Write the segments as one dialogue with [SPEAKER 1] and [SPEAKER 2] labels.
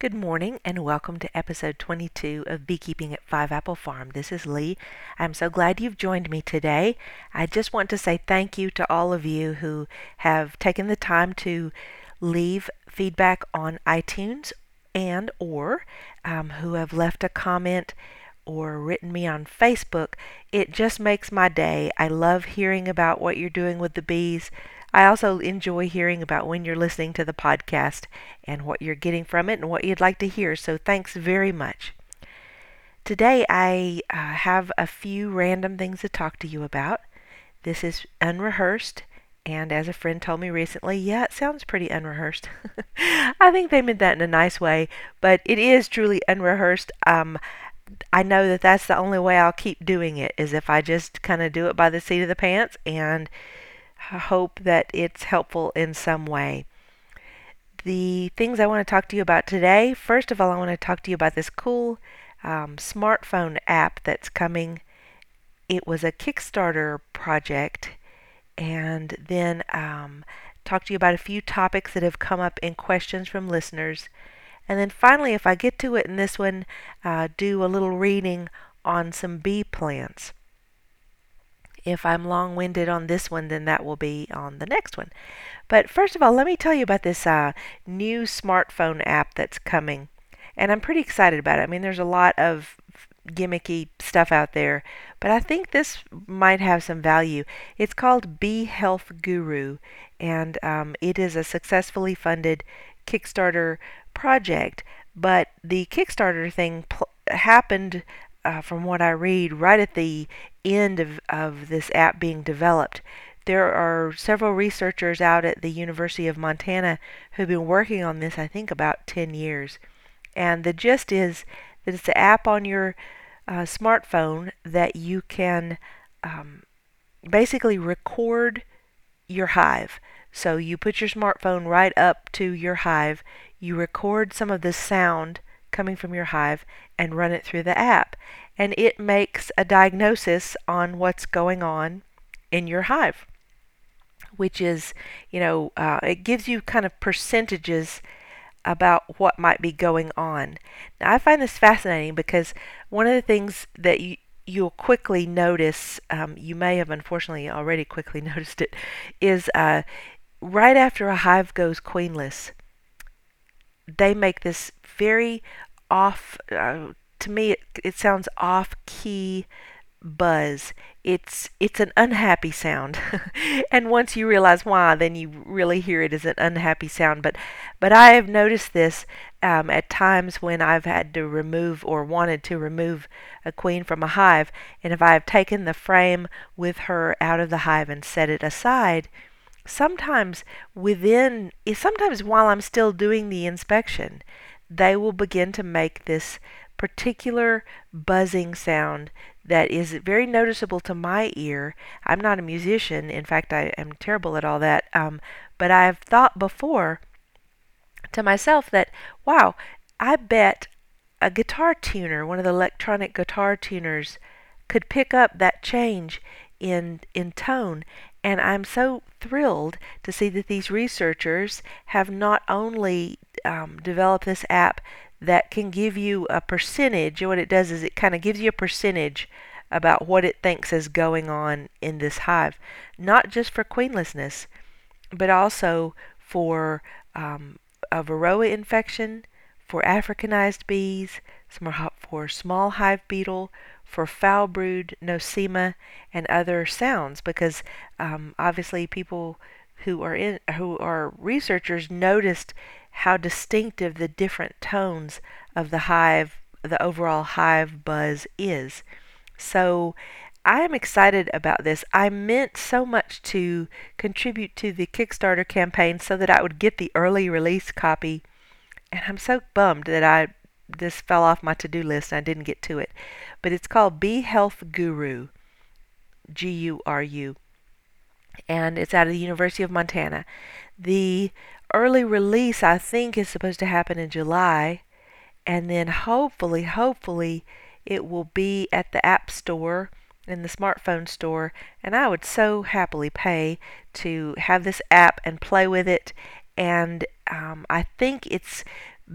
[SPEAKER 1] Good morning and welcome to episode 22 of Beekeeping at Five Apple Farm. This is Lee. I'm so glad you've joined me today. I just want to say thank you to all of you who have taken the time to leave feedback on iTunes and or um, who have left a comment or written me on Facebook. It just makes my day. I love hearing about what you're doing with the bees. I also enjoy hearing about when you're listening to the podcast and what you're getting from it and what you'd like to hear. So thanks very much. Today I uh, have a few random things to talk to you about. This is unrehearsed. And as a friend told me recently, yeah, it sounds pretty unrehearsed. I think they meant that in a nice way, but it is truly unrehearsed. Um, I know that that's the only way I'll keep doing it is if I just kind of do it by the seat of the pants and hope that it's helpful in some way. The things I want to talk to you about today first of all, I want to talk to you about this cool um, smartphone app that's coming. It was a Kickstarter project, and then um, talk to you about a few topics that have come up in questions from listeners. And then finally, if I get to it in this one, uh, do a little reading on some bee plants. If I'm long winded on this one, then that will be on the next one. But first of all, let me tell you about this uh, new smartphone app that's coming. And I'm pretty excited about it. I mean, there's a lot of gimmicky stuff out there, but I think this might have some value. It's called Bee Health Guru, and um, it is a successfully funded Kickstarter project. But the Kickstarter thing pl- happened uh, from what I read, right at the end of, of this app being developed. There are several researchers out at the University of Montana who've been working on this, I think, about 10 years. And the gist is that it's an app on your uh, smartphone that you can um, basically record your hive. So you put your smartphone right up to your hive, you record some of the sound coming from your hive, and run it through the app. And it makes a diagnosis on what's going on in your hive, which is, you know, uh, it gives you kind of percentages about what might be going on. Now, I find this fascinating because one of the things that you you'll quickly notice, um, you may have unfortunately already quickly noticed it, is uh, right after a hive goes queenless, they make this very off. Uh, to me, it, it sounds off key buzz. It's it's an unhappy sound, and once you realize why, then you really hear it as an unhappy sound. But but I have noticed this um, at times when I've had to remove or wanted to remove a queen from a hive, and if I have taken the frame with her out of the hive and set it aside, sometimes within sometimes while I'm still doing the inspection, they will begin to make this particular buzzing sound that is very noticeable to my ear. I'm not a musician. In fact, I am terrible at all that. Um, but I've thought before to myself that, wow, I bet a guitar tuner, one of the electronic guitar tuners, could pick up that change in in tone and I'm so thrilled to see that these researchers have not only um, this app that can give you a percentage. What it does is it kind of gives you a percentage about what it thinks is going on in this hive, not just for queenlessness, but also for um, a varroa infection, for Africanized bees, for small hive beetle, for foul brood, nosema, and other sounds, because um, obviously people who are in who are researchers noticed how distinctive the different tones of the hive, the overall hive buzz is. So I am excited about this. I meant so much to contribute to the Kickstarter campaign so that I would get the early release copy, and I'm so bummed that I this fell off my to-do list and I didn't get to it. But it's called Bee Health Guru, G U R U, and it's out of the University of Montana. The early release, I think, is supposed to happen in July, and then hopefully, hopefully, it will be at the App Store in the smartphone store, and I would so happily pay to have this app and play with it. And um, I think it's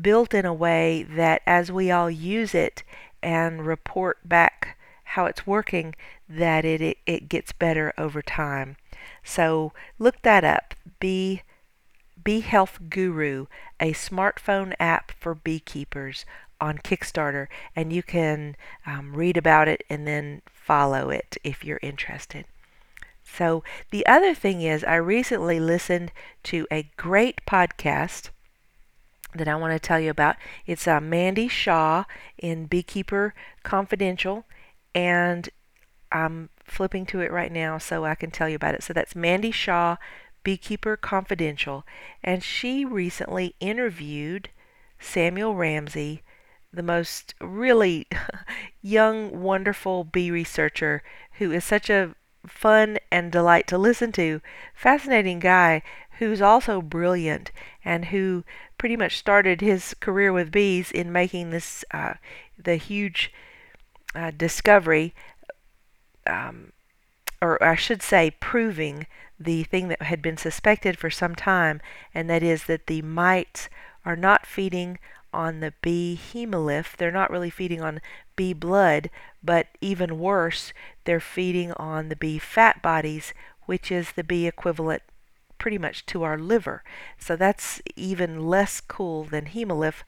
[SPEAKER 1] built in a way that as we all use it and report back how it's working, that it, it, it gets better over time. So look that up. Bee Bee Health Guru, a smartphone app for beekeepers on Kickstarter, and you can um, read about it and then follow it if you're interested. So, the other thing is, I recently listened to a great podcast that I want to tell you about. It's uh, Mandy Shaw in Beekeeper Confidential, and I'm flipping to it right now so I can tell you about it. So that's Mandy Shaw, Beekeeper Confidential, and she recently interviewed Samuel Ramsey, the most really young, wonderful bee researcher who is such a fun and delight to listen to. Fascinating guy who's also brilliant and who pretty much started his career with bees in making this uh, the huge uh, discovery, um, or I should say, proving the thing that had been suspected for some time, and that is that the mites are not feeding on the bee hemolymph. They're not really feeding on bee blood, but even worse, they're feeding on the bee fat bodies, which is the bee equivalent pretty much to our liver. So that's even less cool than hemolymph.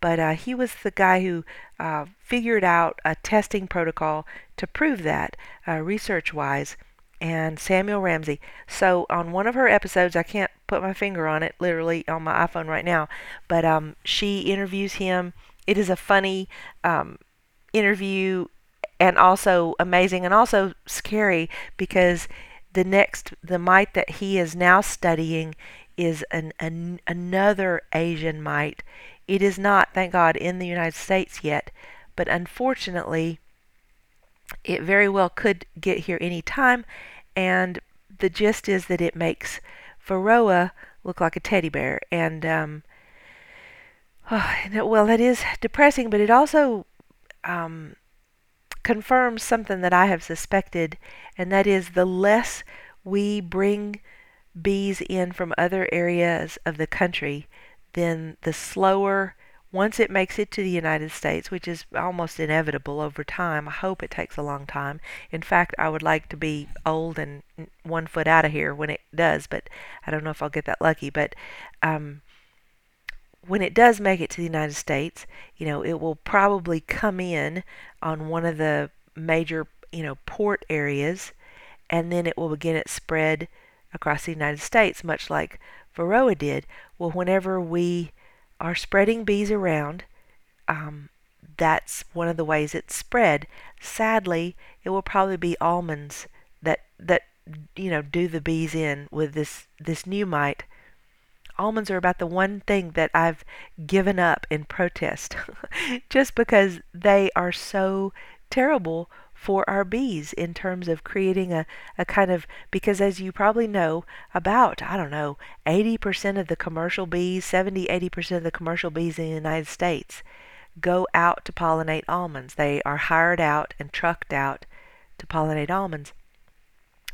[SPEAKER 1] But uh, he was the guy who uh, figured out a testing protocol to prove that uh, research wise and Samuel Ramsey. So on one of her episodes, I can't put my finger on it literally on my iPhone right now, but um, she interviews him. It is a funny um, interview and also amazing and also scary because the next the mite that he is now studying is an, an another Asian mite. It is not, thank God, in the United States yet, but unfortunately, it very well could get here any time and the gist is that it makes Varroa look like a teddy bear. And, um, oh, well, that is depressing, but it also um, confirms something that I have suspected, and that is the less we bring bees in from other areas of the country, then the slower once it makes it to the United States, which is almost inevitable over time, I hope it takes a long time. In fact, I would like to be old and one foot out of here when it does, but I don't know if I'll get that lucky. But um, when it does make it to the United States, you know, it will probably come in on one of the major, you know, port areas, and then it will begin its spread across the United States, much like Varroa did. Well, whenever we are spreading bees around. Um, that's one of the ways it's spread. Sadly, it will probably be almonds that that you know do the bees in with this this new mite. Almonds are about the one thing that I've given up in protest, just because they are so terrible for our bees in terms of creating a, a kind of because as you probably know about i don't know 80% of the commercial bees 70 80% of the commercial bees in the united states go out to pollinate almonds. They are hired out and trucked out to pollinate almonds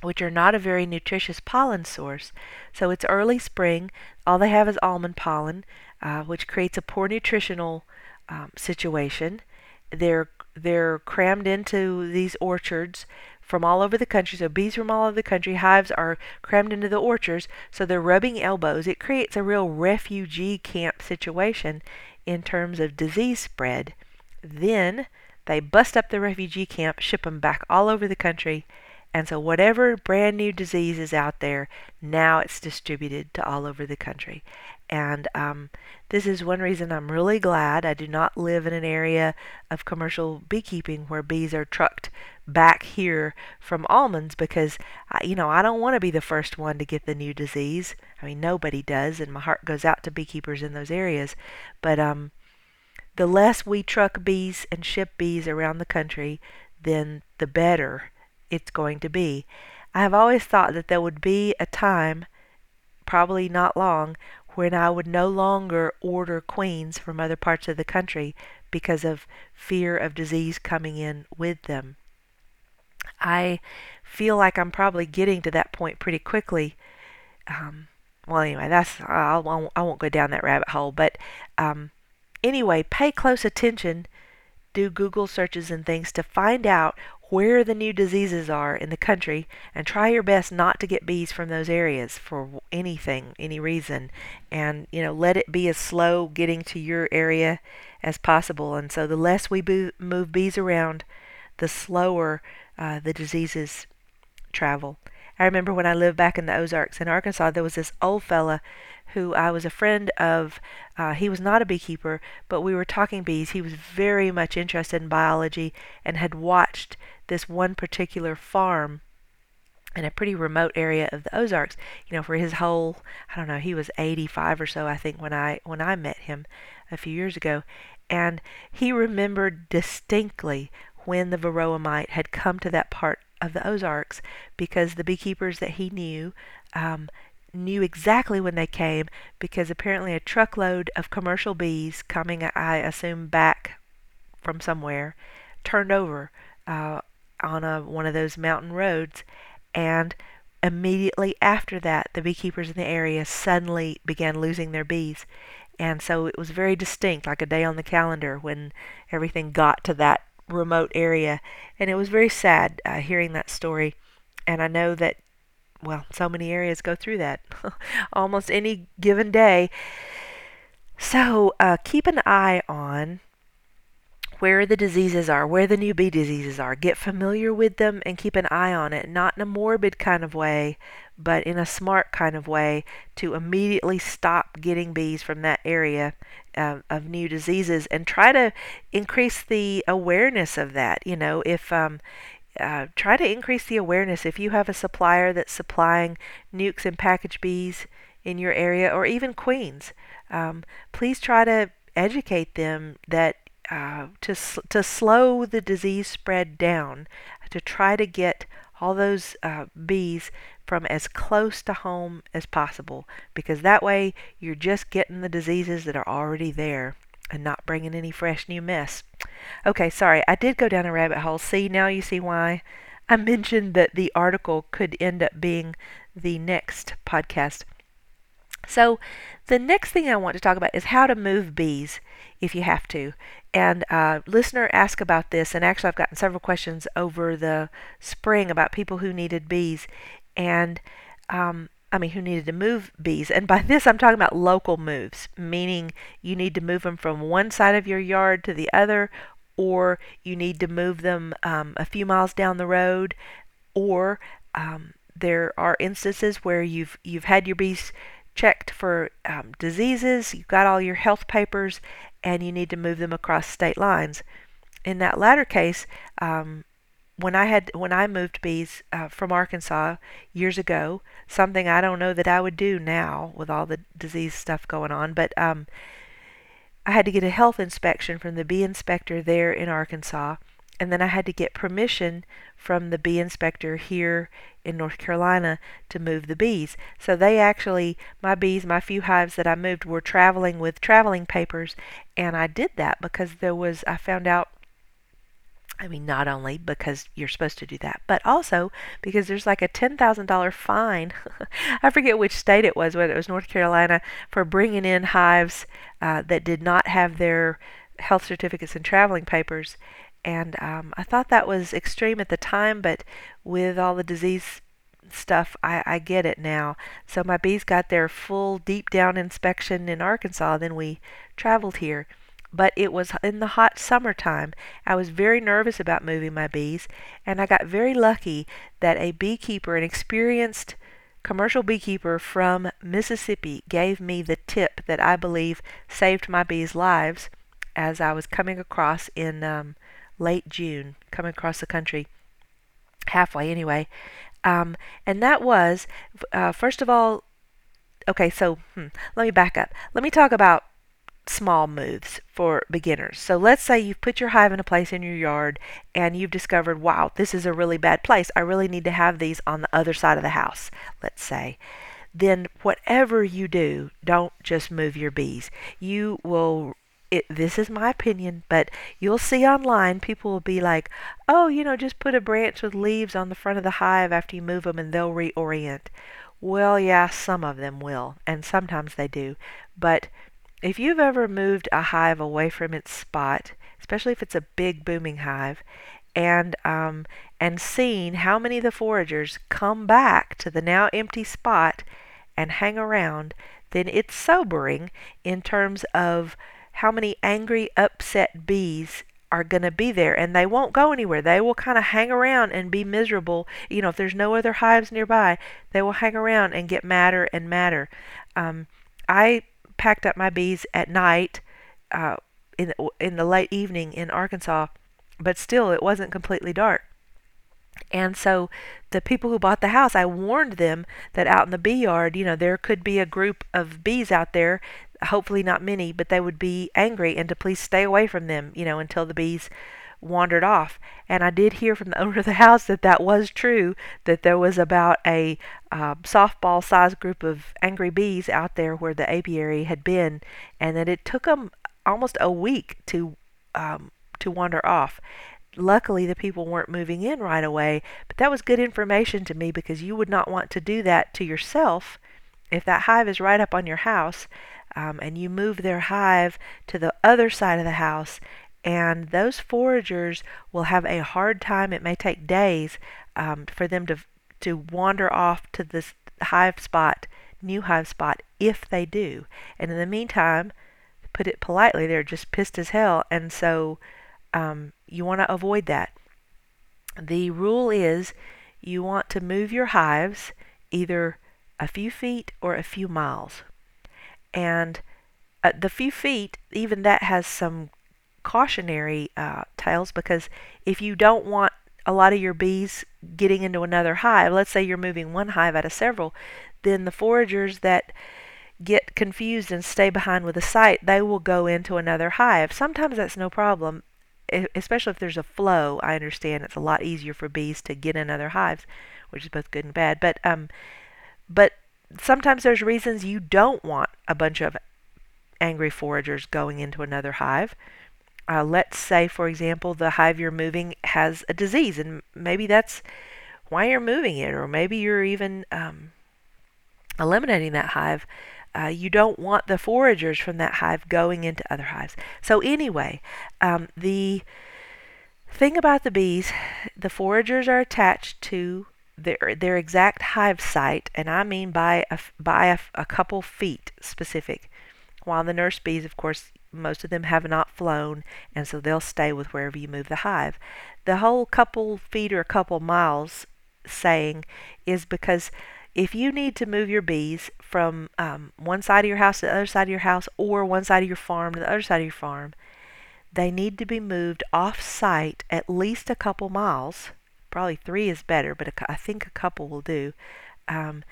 [SPEAKER 1] which are not a very nutritious pollen source. So it's early spring. All they have is almond pollen uh, which creates a poor nutritional um, situation. They're they're crammed into these orchards from all over the country. So bees from all over the country, hives are crammed into the orchards. So they're rubbing elbows. It creates a real refugee camp situation in terms of disease spread. Then they bust up the refugee camp, ship them back all over the country, and so, whatever brand new disease is out there, now it's distributed to all over the country. And um, this is one reason I'm really glad I do not live in an area of commercial beekeeping where bees are trucked back here from almonds because, I, you know, I don't want to be the first one to get the new disease. I mean, nobody does, and my heart goes out to beekeepers in those areas. But um, the less we truck bees and ship bees around the country, then the better it's going to be. I have always thought that there would be a time, probably not long, when I would no longer order queens from other parts of the country because of fear of disease coming in with them. I feel like I'm probably getting to that point pretty quickly. Um, well, anyway, that's I'll, I won't go down that rabbit hole, but um, anyway, pay close attention, do Google searches and things to find out where the new diseases are in the country and try your best not to get bees from those areas for anything, any reason. And, you know, let it be as slow getting to your area as possible. And so the less we move bees around, the slower uh, the diseases travel. I remember when I lived back in the Ozarks in Arkansas, there was this old fella who I was a friend of. Uh, he was not a beekeeper, but we were talking bees. He was very much interested in biology and had watched this one particular farm in a pretty remote area of the Ozarks, you know, for his whole I don't know, he was 85 or so I think when I when I met him a few years ago, and he remembered distinctly when the varroa mite had come to that part of the Ozarks because the beekeepers that he knew um, knew exactly when they came because apparently a truckload of commercial bees coming, I assume, back from somewhere turned over uh, on a, one of those mountain roads. And immediately after that the beekeepers in the area suddenly began losing their bees. And so it was very distinct like a day on the calendar when everything got to that remote area. And it was very sad uh, hearing that story. And i know that well so many areas go through that almost any given day so uh, keep an eye on where the diseases are, where the new bee diseases are. Get familiar with them and keep an eye on it, not in a morbid kind of way, but in a smart kind of way to immediately stop getting bees from that area uh, of new diseases and try to increase the awareness of that. You know, if um, uh, try to increase the awareness if you have a supplier that's supplying nukes and package bees in your area or even queens. Um, please try to educate them that uh, to, to slow the disease spread down, to try to get all those uh, bees from as close to home as possible because that way you're just getting the diseases that are already there and not bringing any fresh new mess. Okay, sorry, I did go down a rabbit hole. See, now you see why I mentioned that the article could end up being the next podcast. So, the next thing I want to talk about is how to move bees if you have to. And uh, listener asked about this, and actually I've gotten several questions over the spring about people who needed bees, and um, I mean who needed to move bees. And by this I'm talking about local moves, meaning you need to move them from one side of your yard to the other, or you need to move them um, a few miles down the road, or um, there are instances where you've you've had your bees checked for um, diseases, you've got all your health papers, and you need to move them across state lines. In that latter case, um, when I had when I moved bees uh, from Arkansas years ago, something I don't know that I would do now with all the disease stuff going on, but um, I had to get a health inspection from the bee inspector there in Arkansas, and then I had to get permission from the bee inspector here in North Carolina to move the bees. So they actually, my bees, my few hives that I moved were traveling with traveling papers, and I did that because there was, I found out I mean, not only because you're supposed to do that, but also because there's like a $10,000 fine. I forget which state it was, whether it was North Carolina, for bringing in hives uh, that did not have their health certificates and traveling papers. And um, I thought that was extreme at the time, but with all the disease stuff, I, I get it now. So my bees got their full deep down inspection in Arkansas, then we traveled here. But it was in the hot summertime. I was very nervous about moving my bees, and I got very lucky that a beekeeper, an experienced commercial beekeeper from Mississippi, gave me the tip that I believe saved my bees' lives as I was coming across in um, late June, coming across the country, halfway anyway. Um, and that was, uh, first of all, okay, so hmm, let me back up. Let me talk about small moves for beginners. So let's say you've put your hive in a place in your yard and you've discovered, wow, this is a really bad place. I really need to have these on the other side of the house, let's say. Then, whatever you do, don't just move your bees. You will it, this is my opinion, but you'll see online people will be like, oh, you know, just put a branch with leaves on the front of the hive after you move them and they'll reorient. Well, yeah, some of them will, and sometimes they do. But if you've ever moved a hive away from its spot, especially if it's a big booming hive, and um, and seen how many of the foragers come back to the now empty spot and hang around, then it's sobering in terms of how many angry, upset bees are going to be there and they won't go anywhere. They will kind of hang around and be miserable. You know, if there's no other hives nearby, they will hang around and get madder and madder. Um, I packed up my bees at night uh, in, in the late evening in Arkansas, but still it wasn't completely dark. And so the people who bought the house, I warned them that out in the bee yard, you know, there could be a group of bees out there, hopefully not many, but they would be angry and to please stay away from them, you know, until the bees wandered off. And I did hear from the owner of the house that that was true, that there was about a uh, softball sized group of angry bees out there where the apiary had been, and that it took them almost a week to um, to wander off. Luckily, the people weren't moving in right away, but that was good information to me because you would not want to do that to yourself if that hive is right up on your house um, and you move their hive to the other side of the house and those foragers will have a hard time it may take days um, for them to to wander off to this hive spot new hive spot if they do and in the meantime put it politely they're just pissed as hell and so um, you want to avoid that. The rule is you want to move your hives either a few feet or a few miles. And uh, the few feet, even that has some cautionary uh, tales because if you don't want a lot of your bees getting into another hive, let's say you're moving one hive out of several, then the foragers that get confused and stay behind with the site, they will go into another hive. Sometimes that's no problem especially if there's a flow, I understand it's a lot easier for bees to get in other hives, which is both good and bad. But um, but sometimes there's reasons you don't want a bunch of angry foragers going into another hive. Uh, let's say, for example, the hive you're moving has a disease, and maybe that's why you're moving it, or maybe you're even um, eliminating that hive. Uh, you don't want the foragers from that hive going into other hives. So, anyway, um, the thing about the bees, the foragers are attached to their their exact hive site, and I mean by a, by a, a couple feet specific. While the nurse bees, of course, most of them have not flown, and so they'll stay with wherever you move the hive. The whole couple feet or a couple miles saying is because if you need to move your bees from um, one side of your house to the other side of your house or one side of your farm to the other side of your farm, they need to be moved off site at least a couple miles. Probably three is better, but I think a couple will do. Um,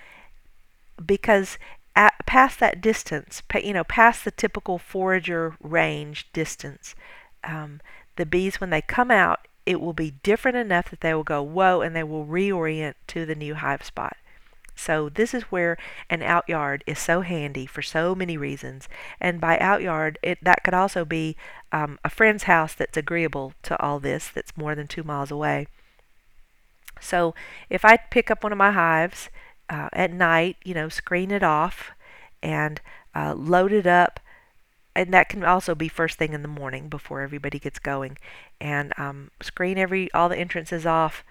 [SPEAKER 1] because at, past that distance, you know, past the typical forager range distance, um, the bees, when they come out, it will be different enough that they will go, whoa, and they will reorient to the new hive spot. So this is where an outyard is so handy for so many reasons. And by outyard, it that could also be um, a friend's house that's agreeable to all this, that's more than two miles away. So if I pick up one of my hives uh, at night, you know, screen it off and uh, load it up and that can also be first thing in the morning before everybody gets going and um, screen every all the entrances off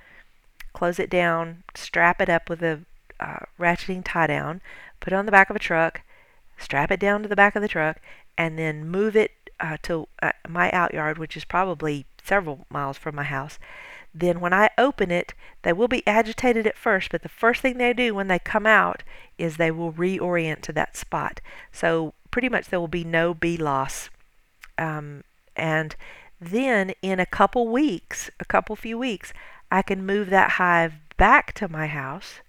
[SPEAKER 1] close it down strap it up with a uh, ratcheting tie down, put it on the back of a truck, strap it down to the back of the truck, and then move it uh, to uh, my outyard, which is probably several miles from my house. Then, when I open it, they will be agitated at first, but the first thing they do when they come out is they will reorient to that spot. So, pretty much there will be no bee loss. Um, and then, in a couple weeks, a couple few weeks, I can move that hive back to my house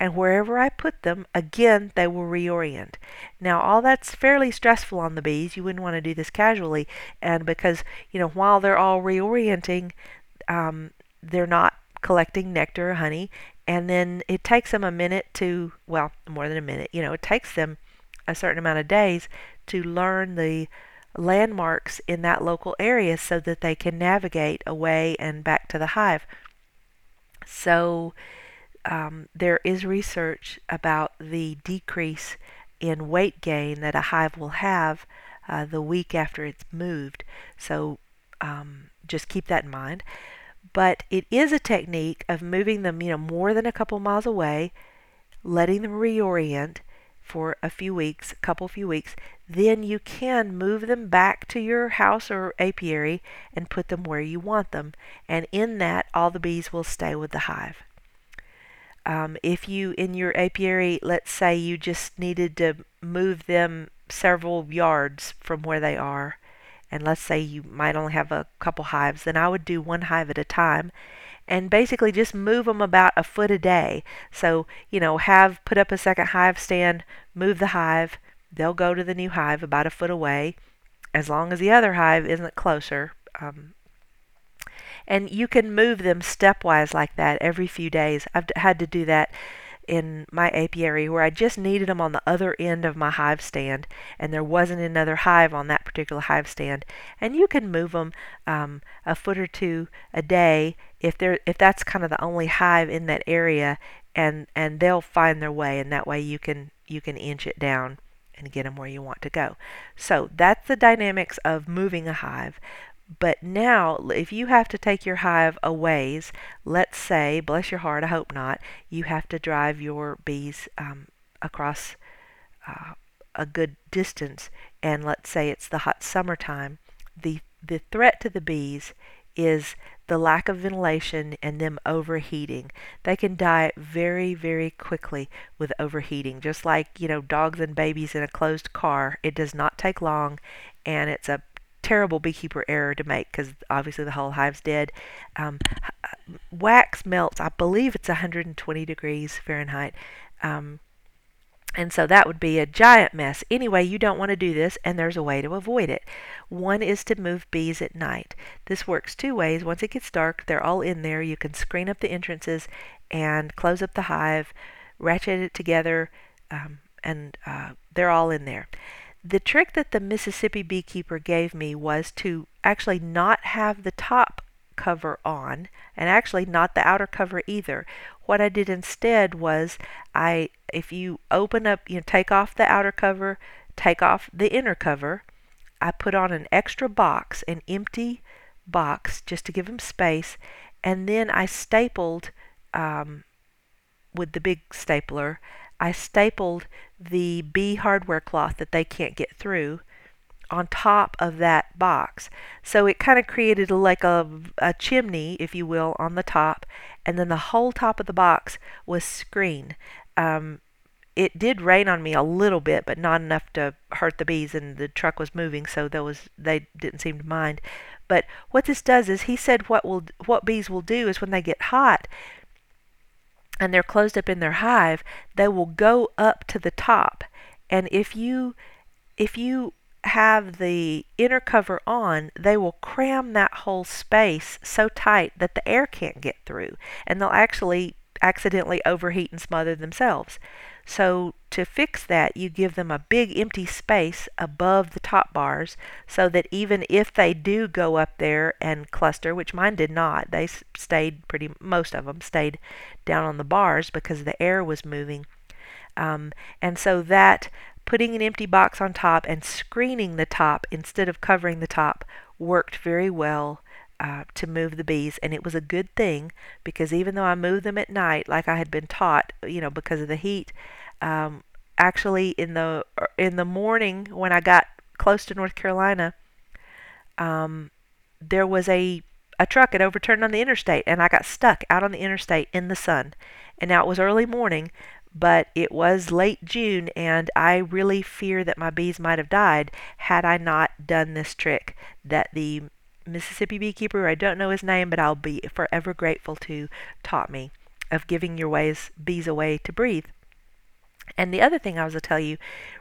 [SPEAKER 1] and wherever I put them, again, they will reorient. Now, all that's fairly stressful on the bees. You wouldn't want to do this casually, and because, you know, while they're all reorienting, um, they're not collecting nectar or honey, and then it takes them a minute to, well, more than a minute, you know, it takes them a certain amount of days to learn the landmarks in that local area so that they can navigate away and back to the hive. So, um, there is research about the decrease in weight gain that a hive will have uh, the week after it's moved. So um, just keep that in mind. But it is a technique of moving them, you know, more than a couple miles away, letting them reorient for a few weeks, a couple few weeks, then you can move them back to your house or apiary and put them where you want them. And in that, all the bees will stay with the hive. Um, if you, in your apiary, let's say you just needed to move them several yards from where they are, and let's say you might only have a couple hives, then I would do one hive at a time and basically just move them about a foot a day. So, you know, have put up a second hive stand, move the hive, they'll go to the new hive about a foot away, as long as the other hive isn't closer. Um, and you can move them stepwise like that every few days. I've had to do that in my apiary where I just needed them on the other end of my hive stand and there wasn't another hive on that particular hive stand. And you can move them um, a foot or two a day if they're if that's kind of the only hive in that area and and they'll find their way and that way you can you can inch it down and get them where you want to go. So that's the dynamics of moving a hive but now, if you have to take your hive a ways, let's say, bless your heart, I hope not, you have to drive your bees um, across uh, a good distance, and let's say it's the hot summertime, the the threat to the bees is the lack of ventilation and them overheating. They can die very, very quickly with overheating. Just like, you know, dogs and babies in a closed car, it does not take long and it's a terrible beekeeper error to make because obviously the whole hive's dead. Um, wax melts, I believe it's 120 degrees Fahrenheit. Um, and so that would be a giant mess. Anyway, you don't want to do this, and there's a way to avoid it. One is to move bees at night. This works two ways. Once it gets dark, they're all in there. You can screen up the entrances and close up the hive, ratchet it together, um, and uh, they're all in there. The trick that the Mississippi beekeeper gave me was to actually not have the top cover on and actually not the outer cover either. What I did instead was I if you open up, you know, take off the outer cover, take off the inner cover, I put on an extra box, an empty box just to give them space, and then I stapled um, with the big stapler I stapled the bee hardware cloth that they can't get through on top of that box. So it kind of created like a, a chimney, if you will, on the top, and then the whole top of the box was screen. Um, it did rain on me a little bit, but not enough to hurt the bees, and the truck was moving, so there was they didn't seem to mind. But what this does is, he said, what will what bees will do is when they get hot, and they're closed up in their hive, they will go up to the top. And if you if you have the inner cover on, they will cram that whole space so tight that the air can't get through, and they'll actually accidentally overheat and smother themselves. So to fix that, you give them a big empty space above the top bars so that even if they do go up there and cluster, which mine did not, they stayed pretty, most of them stayed down on the bars because the air was moving. Um, and so that putting an empty box on top and screening the top instead of covering the top worked very well uh, to move the bees, and it was a good thing because even though I moved them at night, like I had been taught, you know, because of the heat, um, actually in the er, in the morning when I got close to North Carolina, um, there was a a truck had overturned on the interstate, and I got stuck out on the interstate in the sun. And now it was early morning, but it was late June, and I really fear that my bees might have died had I not done this trick that the Mississippi beekeeper, I don't know his name, but I'll be forever grateful to, taught me of giving your ways bees a way to breathe. And the other thing I was to tell you,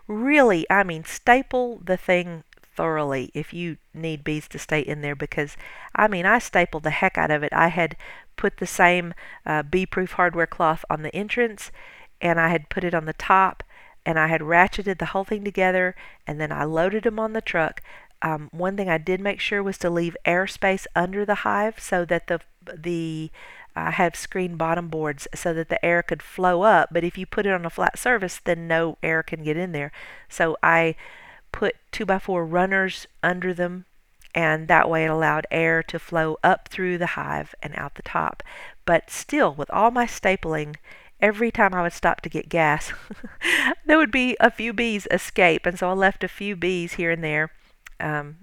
[SPEAKER 1] really, I mean, staple the thing thoroughly if you need bees to stay in there because I mean I stapled the heck out of it. I had put the same uh, bee-proof hardware cloth on the entrance and I had put it on the top and I had ratcheted the whole thing together and then I loaded them on the truck um, one thing I did make sure was to leave airspace under the hive so that the the I have screen bottom boards so that the air could flow up, but if you put it on a flat surface, then no air can get in there. So I put 2x4 runners under them and that way it allowed air to flow up through the hive and out the top. But still, with all my stapling, every time I would stop to get gas, there would be a few bees escape, and so I left a few bees here and there. Um,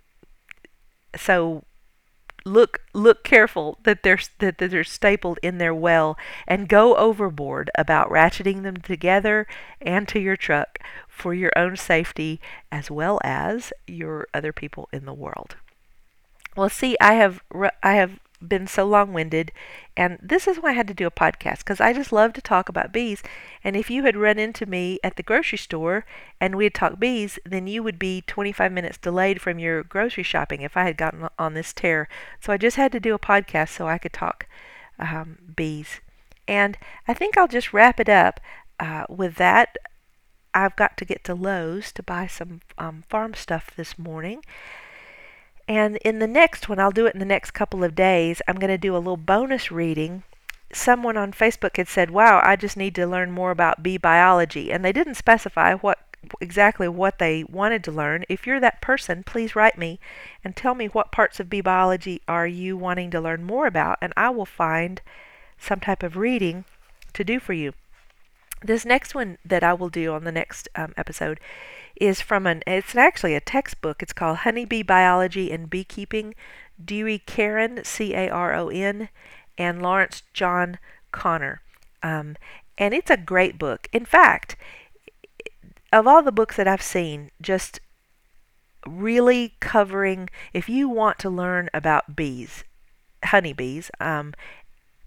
[SPEAKER 1] so look look careful that they're that, that they're stapled in their well and go overboard about ratcheting them together and to your truck for your own safety as well as your other people in the world. Well, see, I have I have been so long-winded, and this is why I had to do a podcast because I just love to talk about bees. And if you had run into me at the grocery store and we had talked bees, then you would be 25 minutes delayed from your grocery shopping if I had gotten on this tear. So I just had to do a podcast so I could talk um, bees. And I think I'll just wrap it up uh, with that. I've got to get to Lowe's to buy some um, farm stuff this morning. And in the next one, I'll do it in the next couple of days, I'm going to do a little bonus reading. Someone on Facebook had said, Wow, I just need to learn more about bee biology. And they didn't specify what exactly what they wanted to learn. If you're that person, please write me and tell me what parts of bee biology are you wanting to learn more about, and I will find some type of reading to do for you. This next one that I will do on the next um, episode is from an it's actually a textbook. It's called Honeybee Biology and Beekeeping. Dewey Caron, C A R O N, and Lawrence John Connor. Um, and it's a great book. In fact, of all the books that I've seen, just really covering, if you want to learn about bees, honeybees, um,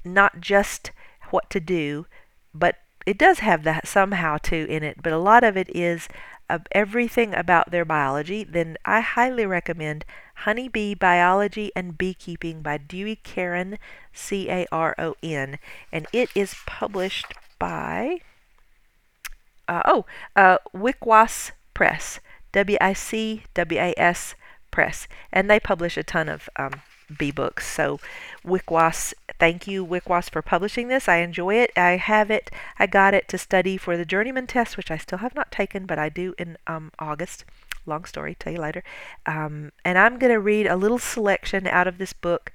[SPEAKER 1] not just what to do, but it does have that somehow too in it, but a lot of it is everything about their biology, then I highly recommend Honeybee Biology and Beekeeping by Dewey Caron, C A R O N. And it is published by, uh, oh, uh, Wicwas Press, W I C W A S Press. And they publish a ton of um, bee books. So, Wicwas, thank you, Wicwas, for publishing this. I enjoy it. I have it. I got it to study for the journeyman test, which I still have not taken, but I do in um, August. Long story, tell you later. Um, and I'm going to read a little selection out of this book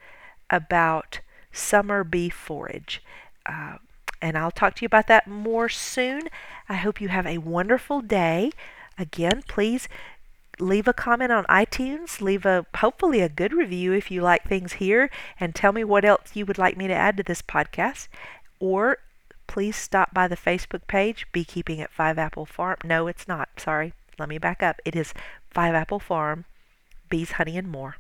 [SPEAKER 1] about summer bee forage. Uh, and I'll talk to you about that more soon. I hope you have a wonderful day. Again, please leave a comment on iTunes, leave a hopefully a good review if you like things here, and tell me what else you would like me to add to this podcast. Or please stop by the Facebook page, Beekeeping at Five Apple Farm. No, it's not. Sorry. Let me back up. It is Five Apple Farm, Bees, Honey, and More.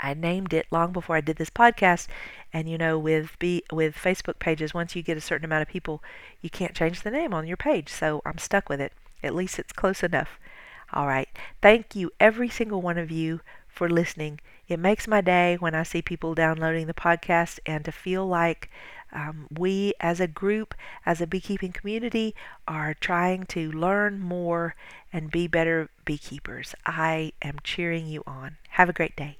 [SPEAKER 1] I named it long before I did this podcast, and you know, with be with Facebook pages, once you get a certain amount of people, you can't change the name on your page. So I'm stuck with it. At least it's close enough. All right. Thank you, every single one of you, for listening. It makes my day when I see people downloading the podcast and to feel like um, we as a group, as a beekeeping community, are trying to learn more and be better beekeepers. I am cheering you on. Have a great day.